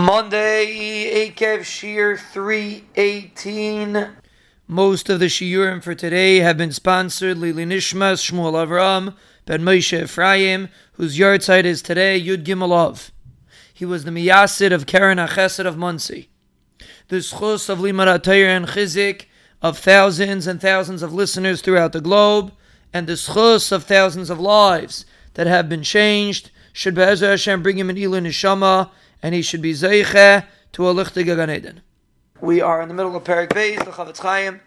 Monday, Akev Shiur 318. Most of the shiurim for today have been sponsored Lili Nishmas Shmuel Avram ben Moshe Ephraim, whose yahrzeit is today Yud Gimelov. He was the miyasid of Keren HaChesed of Monsey. The schus of Limar and Chizik of thousands and thousands of listeners throughout the globe, and the schus of thousands of lives that have been changed, should Be'ezer Hashem bring him an Ilu Neshama and he should be zeiche to a lichtige Gan. We are in the middle of Perek Beis. The Chafetz Chaim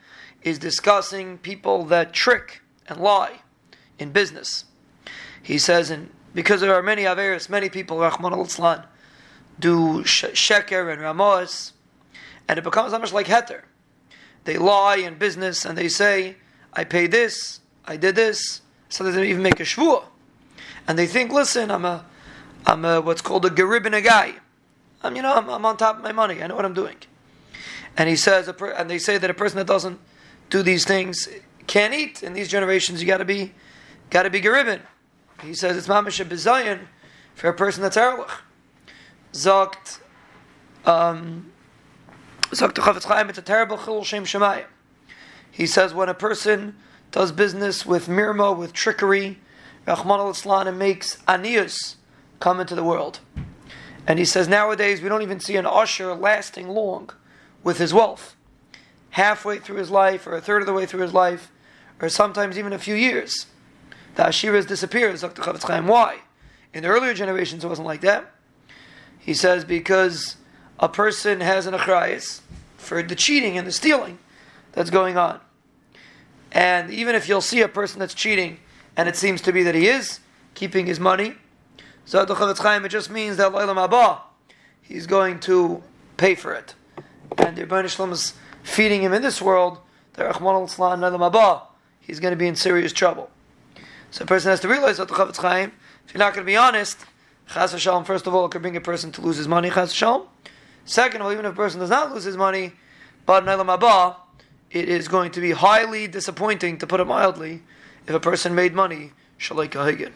is discussing people that trick and lie in business. He says, and because there are many Averis, many people, Rahman al do sh- sheker and ramos, and it becomes almost like heter. They lie in business and they say, I paid this, I did this, so they don't even make a shvuah. And they think, listen, I'm a, I'm a, what's called a geribin a guy. I'm, you know, I'm, I'm, on top of my money. I know what I'm doing. And he says, and they say that a person that doesn't do these things can't eat. In these generations, you got to be, got to be geribin. He says it's mamish a for a person that's erlich. Zogt, um, zogt Chafetz Chaim, it's a terrible chilul shem shemayim. He says when a person does business with mirma, with trickery, Rahman al and makes aniyus come into the world. And he says nowadays we don't even see an usher lasting long with his wealth. Halfway through his life, or a third of the way through his life, or sometimes even a few years, the Ashiras disappears. Why? In the earlier generations, it wasn't like that. He says because a person has an achrayas for the cheating and the stealing that's going on. And even if you'll see a person that's cheating, and it seems to be that he is keeping his money, so at the Chafetz Chaim, it just means that L'olam Haba, he's going to pay for it. And the Ribono Shel Olam is feeding him in this world, the Rahman al L'olam Haba, he's going to be in serious trouble. So a person has to realize that the Chafetz Chaim, if you're not going to be honest, Chas Shalom, first of all, it could bring a person to lose his money, Chas Shalom. Second of all, even if a person does not lose his money, but L'olam Haba, it is going to be highly disappointing, to put it mildly, if a person made money, Shalai Kahigin.